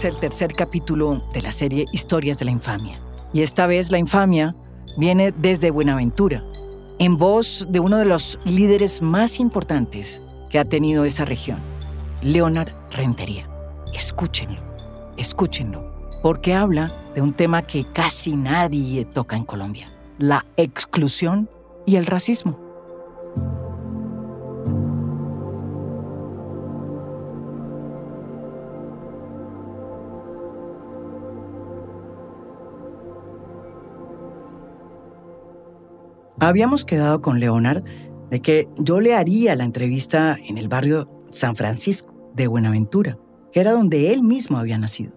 es el tercer capítulo de la serie Historias de la Infamia. Y esta vez la infamia viene desde Buenaventura, en voz de uno de los líderes más importantes que ha tenido esa región, Leonard Rentería. Escúchenlo, escúchenlo, porque habla de un tema que casi nadie toca en Colombia, la exclusión y el racismo. Habíamos quedado con Leonard de que yo le haría la entrevista en el barrio San Francisco de Buenaventura, que era donde él mismo había nacido.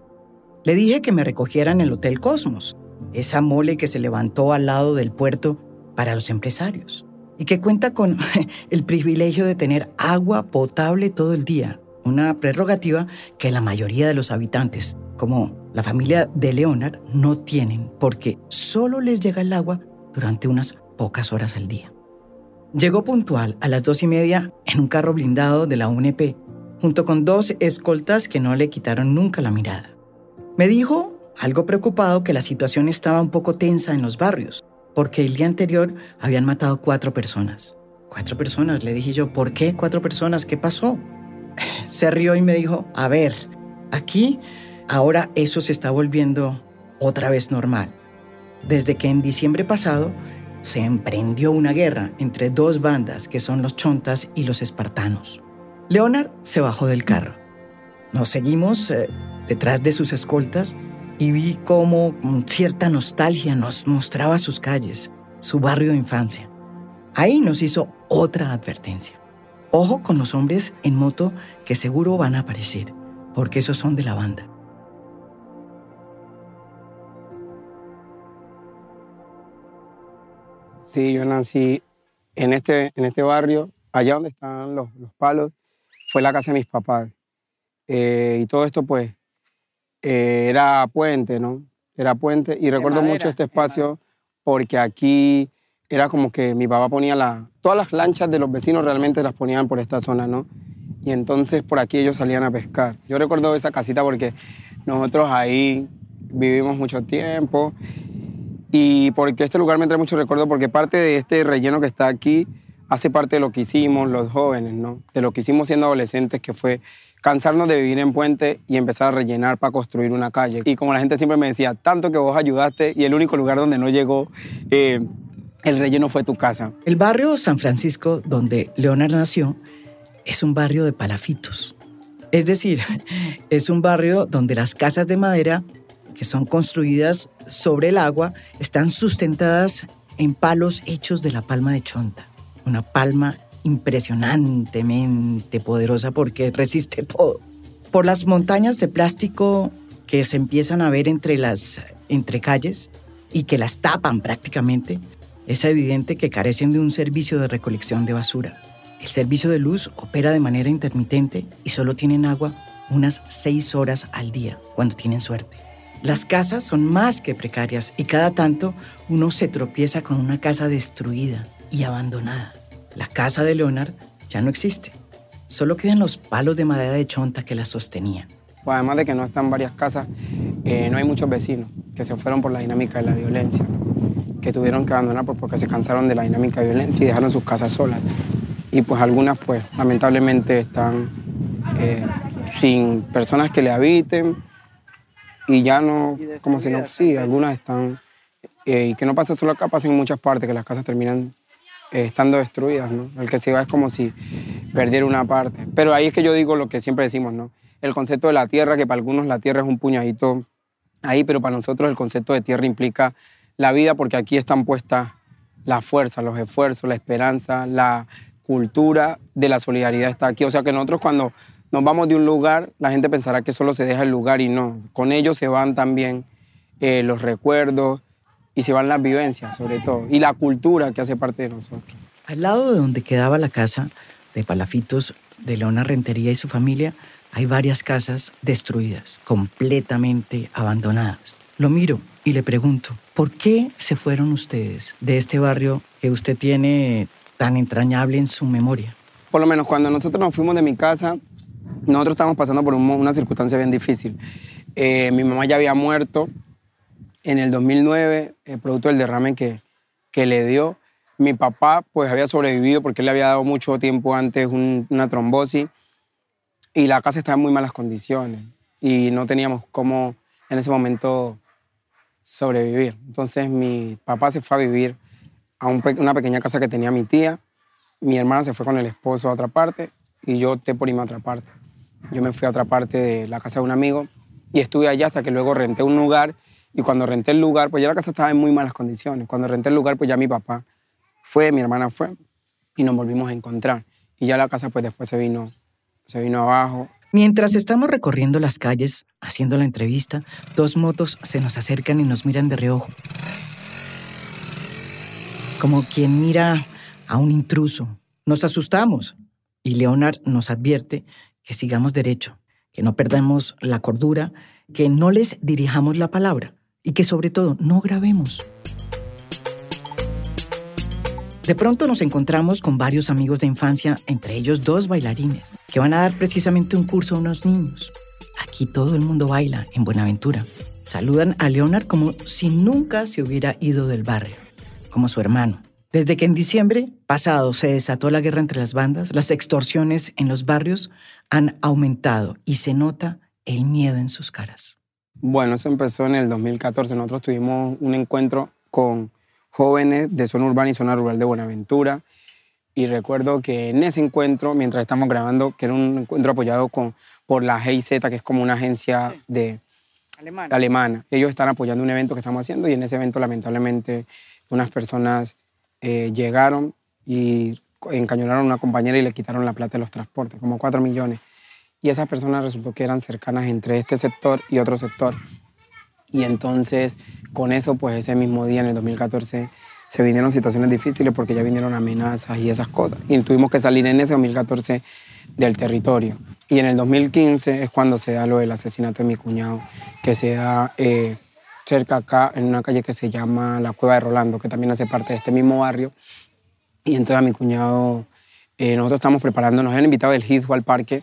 Le dije que me recogiera en el Hotel Cosmos, esa mole que se levantó al lado del puerto para los empresarios, y que cuenta con el privilegio de tener agua potable todo el día, una prerrogativa que la mayoría de los habitantes, como la familia de Leonard, no tienen, porque solo les llega el agua durante unas pocas horas al día. Llegó puntual a las dos y media en un carro blindado de la UNP, junto con dos escoltas que no le quitaron nunca la mirada. Me dijo, algo preocupado, que la situación estaba un poco tensa en los barrios, porque el día anterior habían matado cuatro personas. Cuatro personas, le dije yo, ¿por qué cuatro personas? ¿Qué pasó? Se rió y me dijo, a ver, aquí ahora eso se está volviendo otra vez normal. Desde que en diciembre pasado se emprendió una guerra entre dos bandas que son los chontas y los espartanos. Leonard se bajó del carro. Nos seguimos eh, detrás de sus escoltas y vi cómo con cierta nostalgia nos mostraba sus calles, su barrio de infancia. Ahí nos hizo otra advertencia. Ojo con los hombres en moto que seguro van a aparecer, porque esos son de la banda. Sí, yo nací en este, en este barrio, allá donde están los, los palos, fue la casa de mis papás. Eh, y todo esto, pues, eh, era puente, ¿no? Era puente. Y recuerdo mucho este espacio porque aquí era como que mi papá ponía la... Todas las lanchas de los vecinos realmente las ponían por esta zona, ¿no? Y entonces por aquí ellos salían a pescar. Yo recuerdo esa casita porque nosotros ahí vivimos mucho tiempo y porque este lugar me trae mucho recuerdo porque parte de este relleno que está aquí hace parte de lo que hicimos los jóvenes, ¿no? De lo que hicimos siendo adolescentes, que fue cansarnos de vivir en puente y empezar a rellenar para construir una calle. Y como la gente siempre me decía, tanto que vos ayudaste y el único lugar donde no llegó eh, el relleno fue tu casa. El barrio San Francisco, donde Leonard nació, es un barrio de palafitos. Es decir, es un barrio donde las casas de madera que son construidas sobre el agua, están sustentadas en palos hechos de la palma de chonta. Una palma impresionantemente poderosa porque resiste todo. Por las montañas de plástico que se empiezan a ver entre las entre calles y que las tapan prácticamente, es evidente que carecen de un servicio de recolección de basura. El servicio de luz opera de manera intermitente y solo tienen agua unas seis horas al día, cuando tienen suerte. Las casas son más que precarias y cada tanto uno se tropieza con una casa destruida y abandonada. La casa de Leonard ya no existe. Solo quedan los palos de madera de chonta que la sostenían. Pues además de que no están varias casas, eh, no hay muchos vecinos que se fueron por la dinámica de la violencia, que tuvieron que abandonar pues, porque se cansaron de la dinámica de violencia y dejaron sus casas solas. Y pues algunas pues lamentablemente están eh, sin personas que le habiten y ya no, como si no, sí, algunas están, eh, y que no pasa solo acá, pasa en muchas partes, que las casas terminan eh, estando destruidas, ¿no? El que se va es como si perdiera una parte. Pero ahí es que yo digo lo que siempre decimos, ¿no? El concepto de la tierra, que para algunos la tierra es un puñadito ahí, pero para nosotros el concepto de tierra implica la vida, porque aquí están puestas la fuerza, los esfuerzos, la esperanza, la cultura de la solidaridad está aquí. O sea que nosotros cuando nos vamos de un lugar, la gente pensará que solo se deja el lugar y no. Con ellos se van también eh, los recuerdos y se van las vivencias, sobre todo, y la cultura que hace parte de nosotros. Al lado de donde quedaba la casa de Palafitos de Leona Rentería y su familia, hay varias casas destruidas, completamente abandonadas. Lo miro y le pregunto, ¿por qué se fueron ustedes de este barrio que usted tiene tan entrañable en su memoria? Por lo menos cuando nosotros nos fuimos de mi casa, nosotros estamos pasando por una circunstancia bien difícil. Eh, mi mamá ya había muerto en el 2009, el producto del derrame que, que le dio. Mi papá pues había sobrevivido porque le había dado mucho tiempo antes una trombosis y la casa estaba en muy malas condiciones y no teníamos cómo en ese momento sobrevivir. Entonces mi papá se fue a vivir a una pequeña casa que tenía mi tía, mi hermana se fue con el esposo a otra parte y yo opté por irme a otra parte. Yo me fui a otra parte de la casa de un amigo y estuve allá hasta que luego renté un lugar y cuando renté el lugar, pues ya la casa estaba en muy malas condiciones. Cuando renté el lugar, pues ya mi papá fue, mi hermana fue y nos volvimos a encontrar. Y ya la casa pues después se vino, se vino abajo. Mientras estamos recorriendo las calles, haciendo la entrevista, dos motos se nos acercan y nos miran de reojo. Como quien mira a un intruso. Nos asustamos y Leonard nos advierte que sigamos derecho, que no perdamos la cordura, que no les dirijamos la palabra y que sobre todo no grabemos. De pronto nos encontramos con varios amigos de infancia, entre ellos dos bailarines, que van a dar precisamente un curso a unos niños. Aquí todo el mundo baila en Buenaventura. Saludan a Leonard como si nunca se hubiera ido del barrio, como su hermano. Desde que en diciembre pasado se desató la guerra entre las bandas, las extorsiones en los barrios han aumentado y se nota el miedo en sus caras. Bueno, eso empezó en el 2014. Nosotros tuvimos un encuentro con jóvenes de zona urbana y zona rural de Buenaventura. Y recuerdo que en ese encuentro, mientras estamos grabando, que era un encuentro apoyado con, por la GIZ, que es como una agencia de, alemana. alemana. Ellos están apoyando un evento que estamos haciendo y en ese evento lamentablemente unas personas eh, llegaron y encañonaron a una compañera y le quitaron la plata de los transportes, como 4 millones y esas personas resultó que eran cercanas entre este sector y otro sector. Y entonces, con eso, pues ese mismo día, en el 2014, se vinieron situaciones difíciles porque ya vinieron amenazas y esas cosas. Y tuvimos que salir en ese 2014 del territorio. Y en el 2015 es cuando se da lo del asesinato de mi cuñado, que se da eh, cerca acá, en una calle que se llama La Cueva de Rolando, que también hace parte de este mismo barrio. Y entonces a mi cuñado, eh, nosotros estamos preparándonos, nos han invitado del HITWO al parque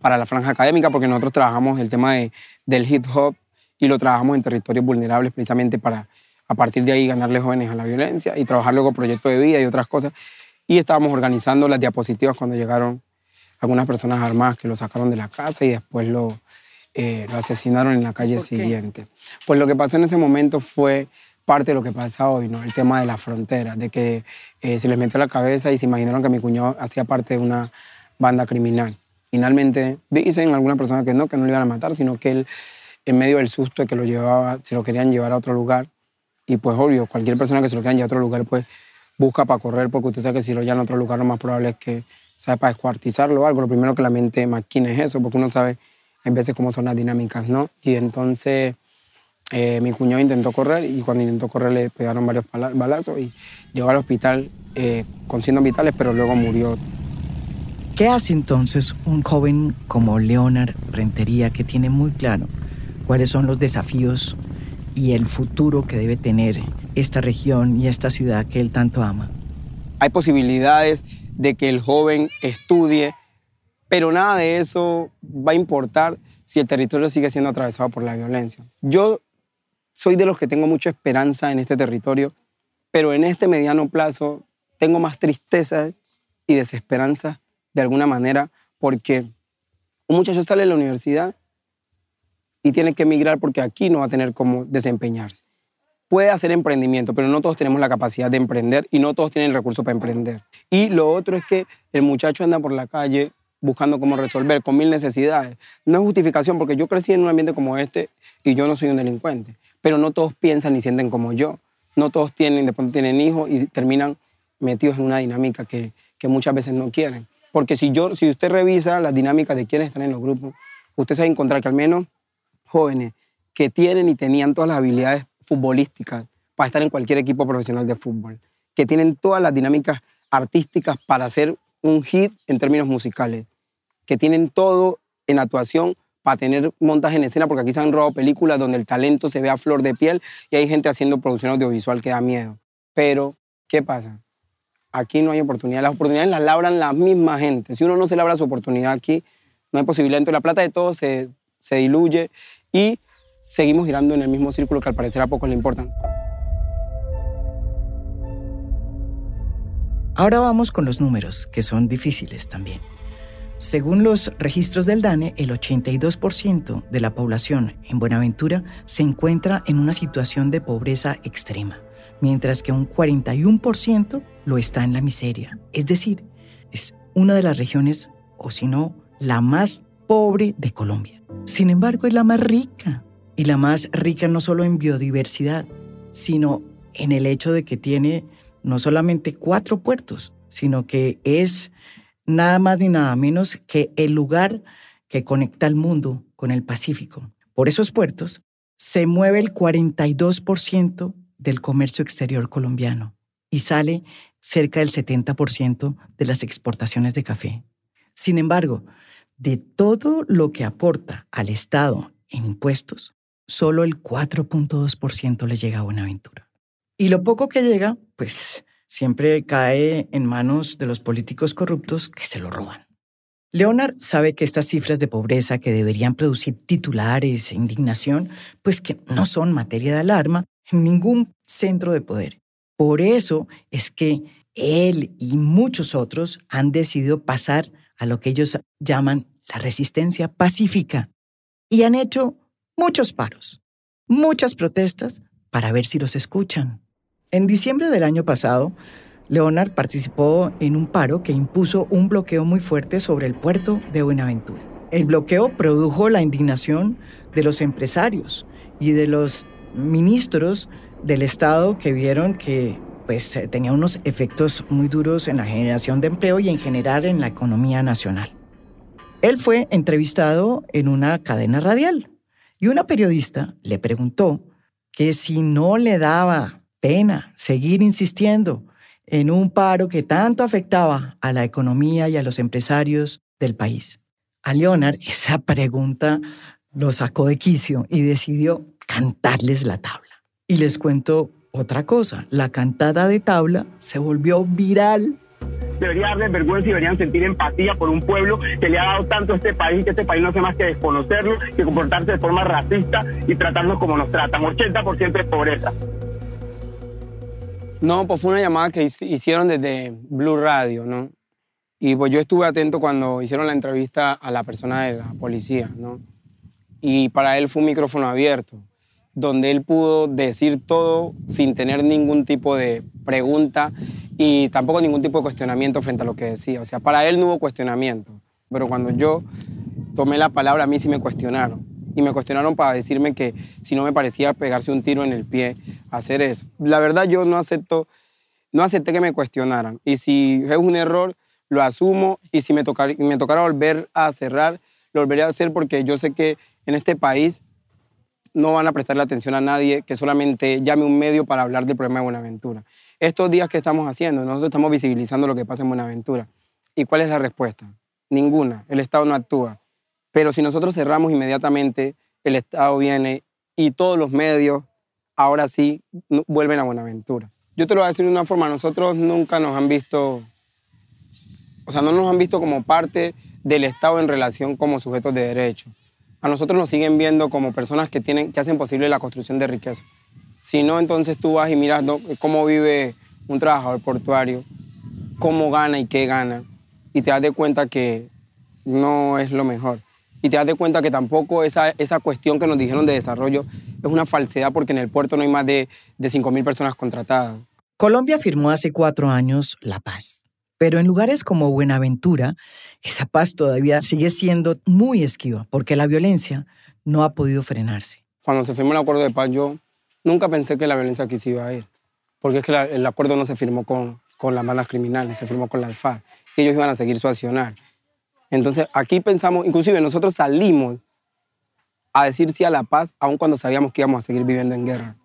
para la franja académica, porque nosotros trabajamos el tema de, del hip hop y lo trabajamos en territorios vulnerables precisamente para a partir de ahí ganarle jóvenes a la violencia y trabajar luego proyectos de vida y otras cosas. Y estábamos organizando las diapositivas cuando llegaron algunas personas armadas que lo sacaron de la casa y después lo, eh, lo asesinaron en la calle siguiente. Pues lo que pasó en ese momento fue parte de lo que pasa hoy, ¿no? El tema de la frontera, de que eh, se les metió la cabeza y se imaginaron que mi cuñado hacía parte de una banda criminal. Finalmente dicen algunas personas que no, que no le iban a matar, sino que él, en medio del susto de que lo llevaba, se lo querían llevar a otro lugar. Y pues obvio, cualquier persona que se lo quieran llevar a otro lugar, pues busca para correr, porque usted sabe que si lo llevan a otro lugar, lo más probable es que sabe para descuartizarlo o algo. Lo primero que la mente maquina es eso, porque uno sabe en veces cómo son las dinámicas, ¿no? Y entonces eh, mi cuñado intentó correr y cuando intentó correr le pegaron varios balazos y llegó al hospital eh, con signos vitales, pero luego murió ¿Qué hace entonces un joven como Leonard Rentería que tiene muy claro cuáles son los desafíos y el futuro que debe tener esta región y esta ciudad que él tanto ama? Hay posibilidades de que el joven estudie, pero nada de eso va a importar si el territorio sigue siendo atravesado por la violencia. Yo soy de los que tengo mucha esperanza en este territorio, pero en este mediano plazo tengo más tristeza y desesperanza de alguna manera, porque un muchacho sale de la universidad y tiene que emigrar porque aquí no va a tener cómo desempeñarse. Puede hacer emprendimiento, pero no todos tenemos la capacidad de emprender y no todos tienen el recurso para emprender. Y lo otro es que el muchacho anda por la calle buscando cómo resolver con mil necesidades. No es justificación porque yo crecí en un ambiente como este y yo no soy un delincuente, pero no todos piensan ni sienten como yo. No todos tienen, de pronto tienen hijos y terminan metidos en una dinámica que, que muchas veces no quieren. Porque si, yo, si usted revisa las dinámicas de quienes están en los grupos, usted se va a encontrar que al menos jóvenes que tienen y tenían todas las habilidades futbolísticas para estar en cualquier equipo profesional de fútbol, que tienen todas las dinámicas artísticas para hacer un hit en términos musicales, que tienen todo en actuación para tener montaje en escena, porque aquí se han robado películas donde el talento se ve a flor de piel y hay gente haciendo producción audiovisual que da miedo. Pero, ¿qué pasa? Aquí no hay oportunidad. Las oportunidades las labran la misma gente. Si uno no se labra su oportunidad aquí, no hay posibilidad. Entonces la plata de todos se, se diluye y seguimos girando en el mismo círculo que al parecer a pocos le importan. Ahora vamos con los números, que son difíciles también. Según los registros del DANE, el 82% de la población en Buenaventura se encuentra en una situación de pobreza extrema, mientras que un 41% lo está en la miseria. Es decir, es una de las regiones, o si no, la más pobre de Colombia. Sin embargo, es la más rica. Y la más rica no solo en biodiversidad, sino en el hecho de que tiene no solamente cuatro puertos, sino que es nada más ni nada menos que el lugar que conecta al mundo con el Pacífico. Por esos puertos se mueve el 42% del comercio exterior colombiano y sale cerca del 70% de las exportaciones de café. Sin embargo, de todo lo que aporta al Estado en impuestos, solo el 4.2% le llega a Buenaventura. Y lo poco que llega, pues siempre cae en manos de los políticos corruptos que se lo roban. Leonard sabe que estas cifras de pobreza que deberían producir titulares e indignación, pues que no son materia de alarma en ningún centro de poder. Por eso es que él y muchos otros han decidido pasar a lo que ellos llaman la resistencia pacífica y han hecho muchos paros, muchas protestas para ver si los escuchan. En diciembre del año pasado, Leonard participó en un paro que impuso un bloqueo muy fuerte sobre el puerto de Buenaventura. El bloqueo produjo la indignación de los empresarios y de los ministros del Estado que vieron que pues, eh, tenía unos efectos muy duros en la generación de empleo y en general en la economía nacional. Él fue entrevistado en una cadena radial y una periodista le preguntó que si no le daba pena seguir insistiendo en un paro que tanto afectaba a la economía y a los empresarios del país. A Leonard esa pregunta lo sacó de quicio y decidió cantarles la tabla. Y les cuento otra cosa, la cantada de tabla se volvió viral. Debería darles vergüenza y deberían sentir empatía por un pueblo que le ha dado tanto a este país, que este país no hace más que desconocerlo, que comportarse de forma racista y tratarnos como nos tratan. 80% de pobreza. No, pues fue una llamada que hicieron desde Blue Radio, ¿no? Y pues yo estuve atento cuando hicieron la entrevista a la persona de la policía, ¿no? Y para él fue un micrófono abierto, donde él pudo decir todo sin tener ningún tipo de pregunta y tampoco ningún tipo de cuestionamiento frente a lo que decía. O sea, para él no hubo cuestionamiento, pero cuando yo tomé la palabra a mí sí me cuestionaron y me cuestionaron para decirme que si no me parecía pegarse un tiro en el pie, hacer eso. La verdad yo no acepto, no acepté que me cuestionaran. Y si es un error, lo asumo y si me, tocar, me tocara volver a cerrar, lo volvería a hacer porque yo sé que en este país no van a prestarle atención a nadie que solamente llame un medio para hablar del problema de Buenaventura. Estos días que estamos haciendo, nosotros estamos visibilizando lo que pasa en Buenaventura. ¿Y cuál es la respuesta? Ninguna. El Estado no actúa. Pero si nosotros cerramos inmediatamente, el Estado viene y todos los medios, ahora sí, vuelven a Buenaventura. Yo te lo voy a decir de una forma, nosotros nunca nos han visto, o sea, no nos han visto como parte del Estado en relación como sujetos de derecho. A nosotros nos siguen viendo como personas que, tienen, que hacen posible la construcción de riqueza. Si no, entonces tú vas y miras cómo vive un trabajador portuario, cómo gana y qué gana, y te das de cuenta que no es lo mejor y te das de cuenta que tampoco esa, esa cuestión que nos dijeron de desarrollo es una falsedad porque en el puerto no hay más de, de 5.000 personas contratadas. Colombia firmó hace cuatro años la paz, pero en lugares como Buenaventura, esa paz todavía sigue siendo muy esquiva porque la violencia no ha podido frenarse. Cuando se firmó el acuerdo de paz, yo nunca pensé que la violencia aquí se iba a ir, porque es que el acuerdo no se firmó con, con las bandas criminales, se firmó con la FARC, y ellos iban a seguir su accionar. Entonces, aquí pensamos, inclusive nosotros salimos a decir sí a la paz, aun cuando sabíamos que íbamos a seguir viviendo en guerra.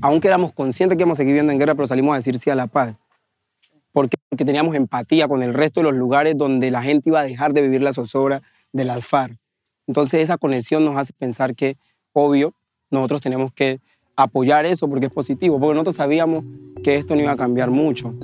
Aunque éramos conscientes que íbamos a seguir viviendo en guerra, pero salimos a decir sí a la paz. ¿Por qué? Porque teníamos empatía con el resto de los lugares donde la gente iba a dejar de vivir la zozobra del alfar. Entonces esa conexión nos hace pensar que, obvio, nosotros tenemos que apoyar eso porque es positivo, porque nosotros sabíamos que esto no iba a cambiar mucho.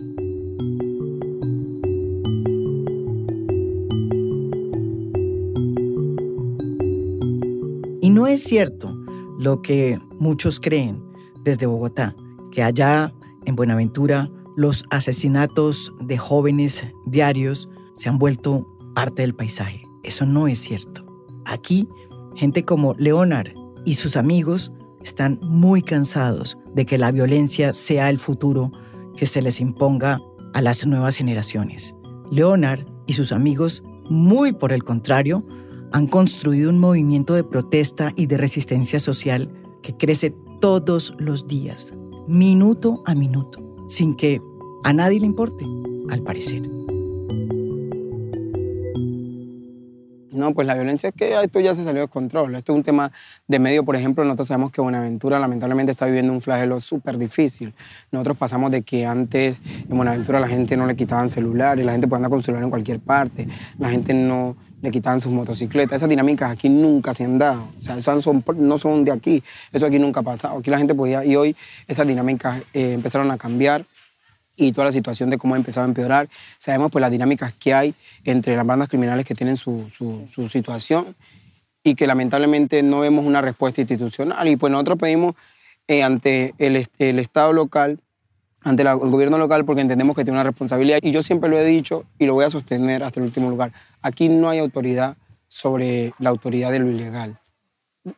No es cierto lo que muchos creen desde Bogotá, que allá en Buenaventura los asesinatos de jóvenes diarios se han vuelto parte del paisaje. Eso no es cierto. Aquí, gente como Leonard y sus amigos están muy cansados de que la violencia sea el futuro que se les imponga a las nuevas generaciones. Leonard y sus amigos, muy por el contrario, han construido un movimiento de protesta y de resistencia social que crece todos los días, minuto a minuto, sin que a nadie le importe, al parecer. No, pues la violencia es que esto ya se salió de control. Esto es un tema de medio, por ejemplo, nosotros sabemos que Buenaventura lamentablemente está viviendo un flagelo súper difícil. Nosotros pasamos de que antes en Buenaventura la gente no le quitaban celular y la gente podía andar con celular en cualquier parte, la gente no le quitaban sus motocicletas. Esas dinámicas aquí nunca se han dado. O sea, son, no son de aquí. Eso aquí nunca ha pasado. Aquí la gente podía, y hoy esas dinámicas eh, empezaron a cambiar y toda la situación de cómo ha empezado a empeorar. Sabemos pues las dinámicas que hay entre las bandas criminales que tienen su, su, situación y que lamentablemente no vemos una respuesta institucional. Y pues nosotros pedimos eh, ante el, el, Estado local, ante el gobierno local, porque entendemos que tiene una responsabilidad. Y yo siempre lo he dicho y lo voy a sostener hasta el último lugar. Aquí no hay autoridad sobre la autoridad de lo ilegal.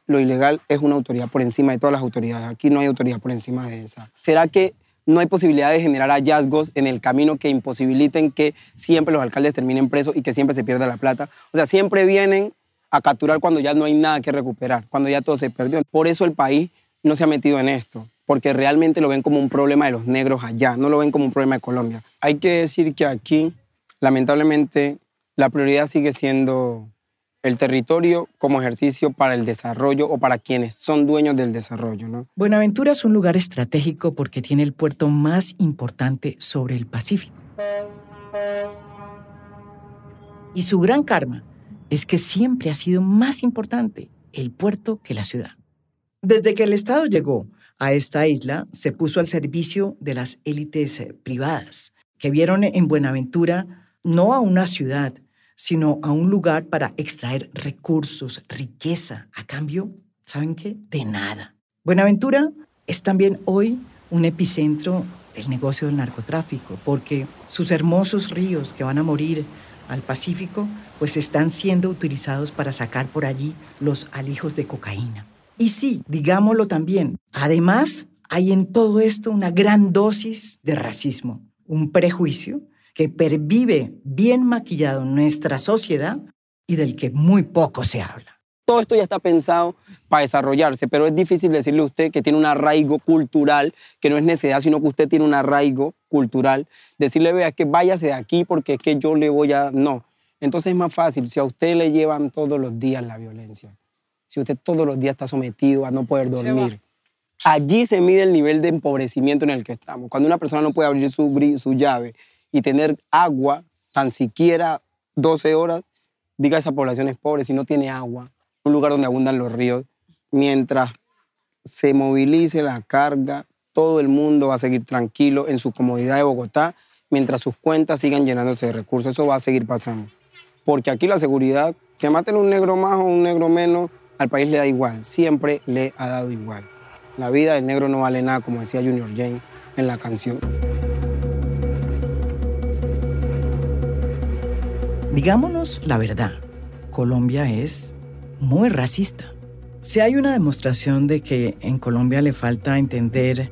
Lo ilegal es una autoridad por encima de todas las autoridades. Aquí no hay autoridad por encima de esa. ¿Será que no hay posibilidad de generar hallazgos en el camino que imposibiliten que siempre los alcaldes terminen presos y que siempre se pierda la plata. O sea, siempre vienen a capturar cuando ya no hay nada que recuperar, cuando ya todo se perdió. Por eso el país no se ha metido en esto, porque realmente lo ven como un problema de los negros allá, no lo ven como un problema de Colombia. Hay que decir que aquí, lamentablemente, la prioridad sigue siendo el territorio como ejercicio para el desarrollo o para quienes son dueños del desarrollo. Buenaventura es un lugar estratégico porque tiene el puerto más importante sobre el Pacífico. Y su gran karma es que siempre ha sido más importante el puerto que la ciudad. Desde que el Estado llegó a esta isla, se puso al servicio de las élites privadas, que vieron en Buenaventura no a una ciudad, sino a un lugar para extraer recursos, riqueza, a cambio, ¿saben qué? De nada. Buenaventura es también hoy un epicentro del negocio del narcotráfico, porque sus hermosos ríos que van a morir al Pacífico, pues están siendo utilizados para sacar por allí los alijos de cocaína. Y sí, digámoslo también, además hay en todo esto una gran dosis de racismo, un prejuicio que pervive bien maquillado en nuestra sociedad y del que muy poco se habla. Todo esto ya está pensado para desarrollarse, pero es difícil decirle a usted que tiene un arraigo cultural, que no es necesidad, sino que usted tiene un arraigo cultural. Decirle, vea, que váyase de aquí porque es que yo le voy a... No. Entonces es más fácil si a usted le llevan todos los días la violencia, si usted todos los días está sometido a no poder dormir. Allí se mide el nivel de empobrecimiento en el que estamos. Cuando una persona no puede abrir su, su llave y tener agua tan siquiera 12 horas, diga esa población es pobre si no tiene agua, un lugar donde abundan los ríos, mientras se movilice la carga, todo el mundo va a seguir tranquilo en su comodidad de Bogotá, mientras sus cuentas sigan llenándose de recursos. Eso va a seguir pasando. Porque aquí la seguridad, que maten un negro más o un negro menos, al país le da igual, siempre le ha dado igual. La vida del negro no vale nada, como decía Junior Jane en la canción. Digámonos la verdad, Colombia es muy racista. Si hay una demostración de que en Colombia le falta entender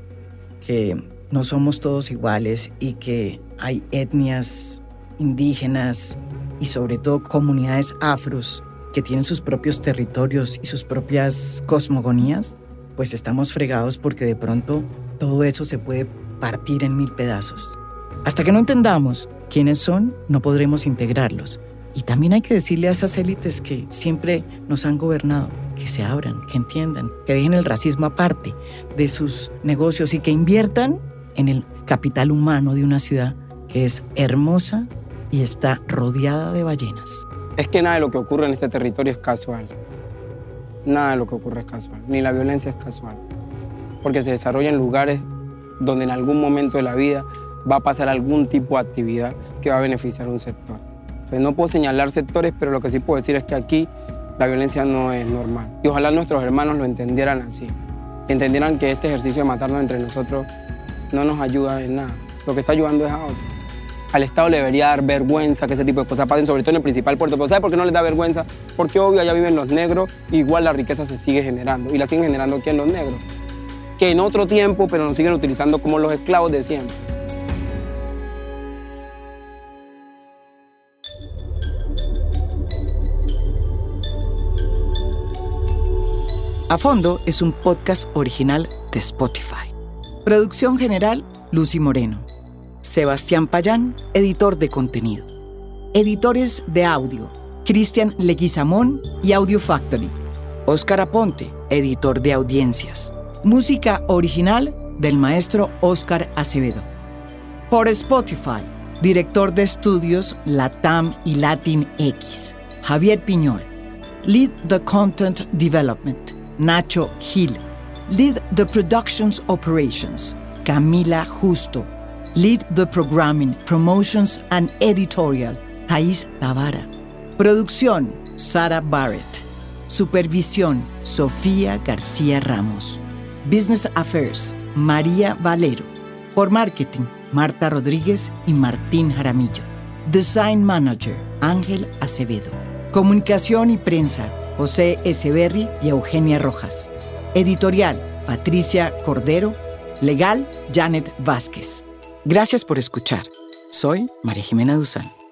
que no somos todos iguales y que hay etnias indígenas y sobre todo comunidades afros que tienen sus propios territorios y sus propias cosmogonías, pues estamos fregados porque de pronto todo eso se puede partir en mil pedazos. Hasta que no entendamos quiénes son, no podremos integrarlos. Y también hay que decirle a esas élites que siempre nos han gobernado que se abran, que entiendan, que dejen el racismo aparte de sus negocios y que inviertan en el capital humano de una ciudad que es hermosa y está rodeada de ballenas. Es que nada de lo que ocurre en este territorio es casual. Nada de lo que ocurre es casual. Ni la violencia es casual. Porque se desarrolla en lugares donde en algún momento de la vida va a pasar algún tipo de actividad que va a beneficiar a un sector. Entonces no puedo señalar sectores, pero lo que sí puedo decir es que aquí La violencia no es normal. Y ojalá nuestros hermanos lo entendieran así. entendieran que este ejercicio de matarnos entre nosotros no nos ayuda en nada. Lo que está ayudando es a otros. Al Estado le debería dar vergüenza que ese tipo de cosas pasen, sobre todo en el principal puerto. Pero ¿sabe por qué no les da vergüenza? Porque obvio allá viven los negros, igual la riqueza se sigue generando. Y la siguen generando aquí en los negros. Que en otro tiempo, pero nos siguen utilizando como los esclavos de siempre. A Fondo es un podcast original de Spotify. Producción general, Lucy Moreno. Sebastián Payán, editor de contenido. Editores de audio, Cristian Leguizamón y Audio Factory. Óscar Aponte, editor de audiencias. Música original del maestro Óscar Acevedo. Por Spotify, director de estudios Latam y Latin X, Javier Piñol. Lead the Content Development, Nacho Gil. Lead the Productions Operations, Camila Justo. Lead the Programming, Promotions and Editorial, Thais Tavara. Producción, Sara Barrett. Supervisión, Sofía García Ramos. Business Affairs, María Valero. Por Marketing, Marta Rodríguez y Martín Jaramillo. Design Manager, Ángel Acevedo. Comunicación y Prensa, José Echeverry y Eugenia Rojas. Editorial, Patricia Cordero. Legal, Janet Vázquez. Gracias por escuchar. Soy María Jimena Duzán.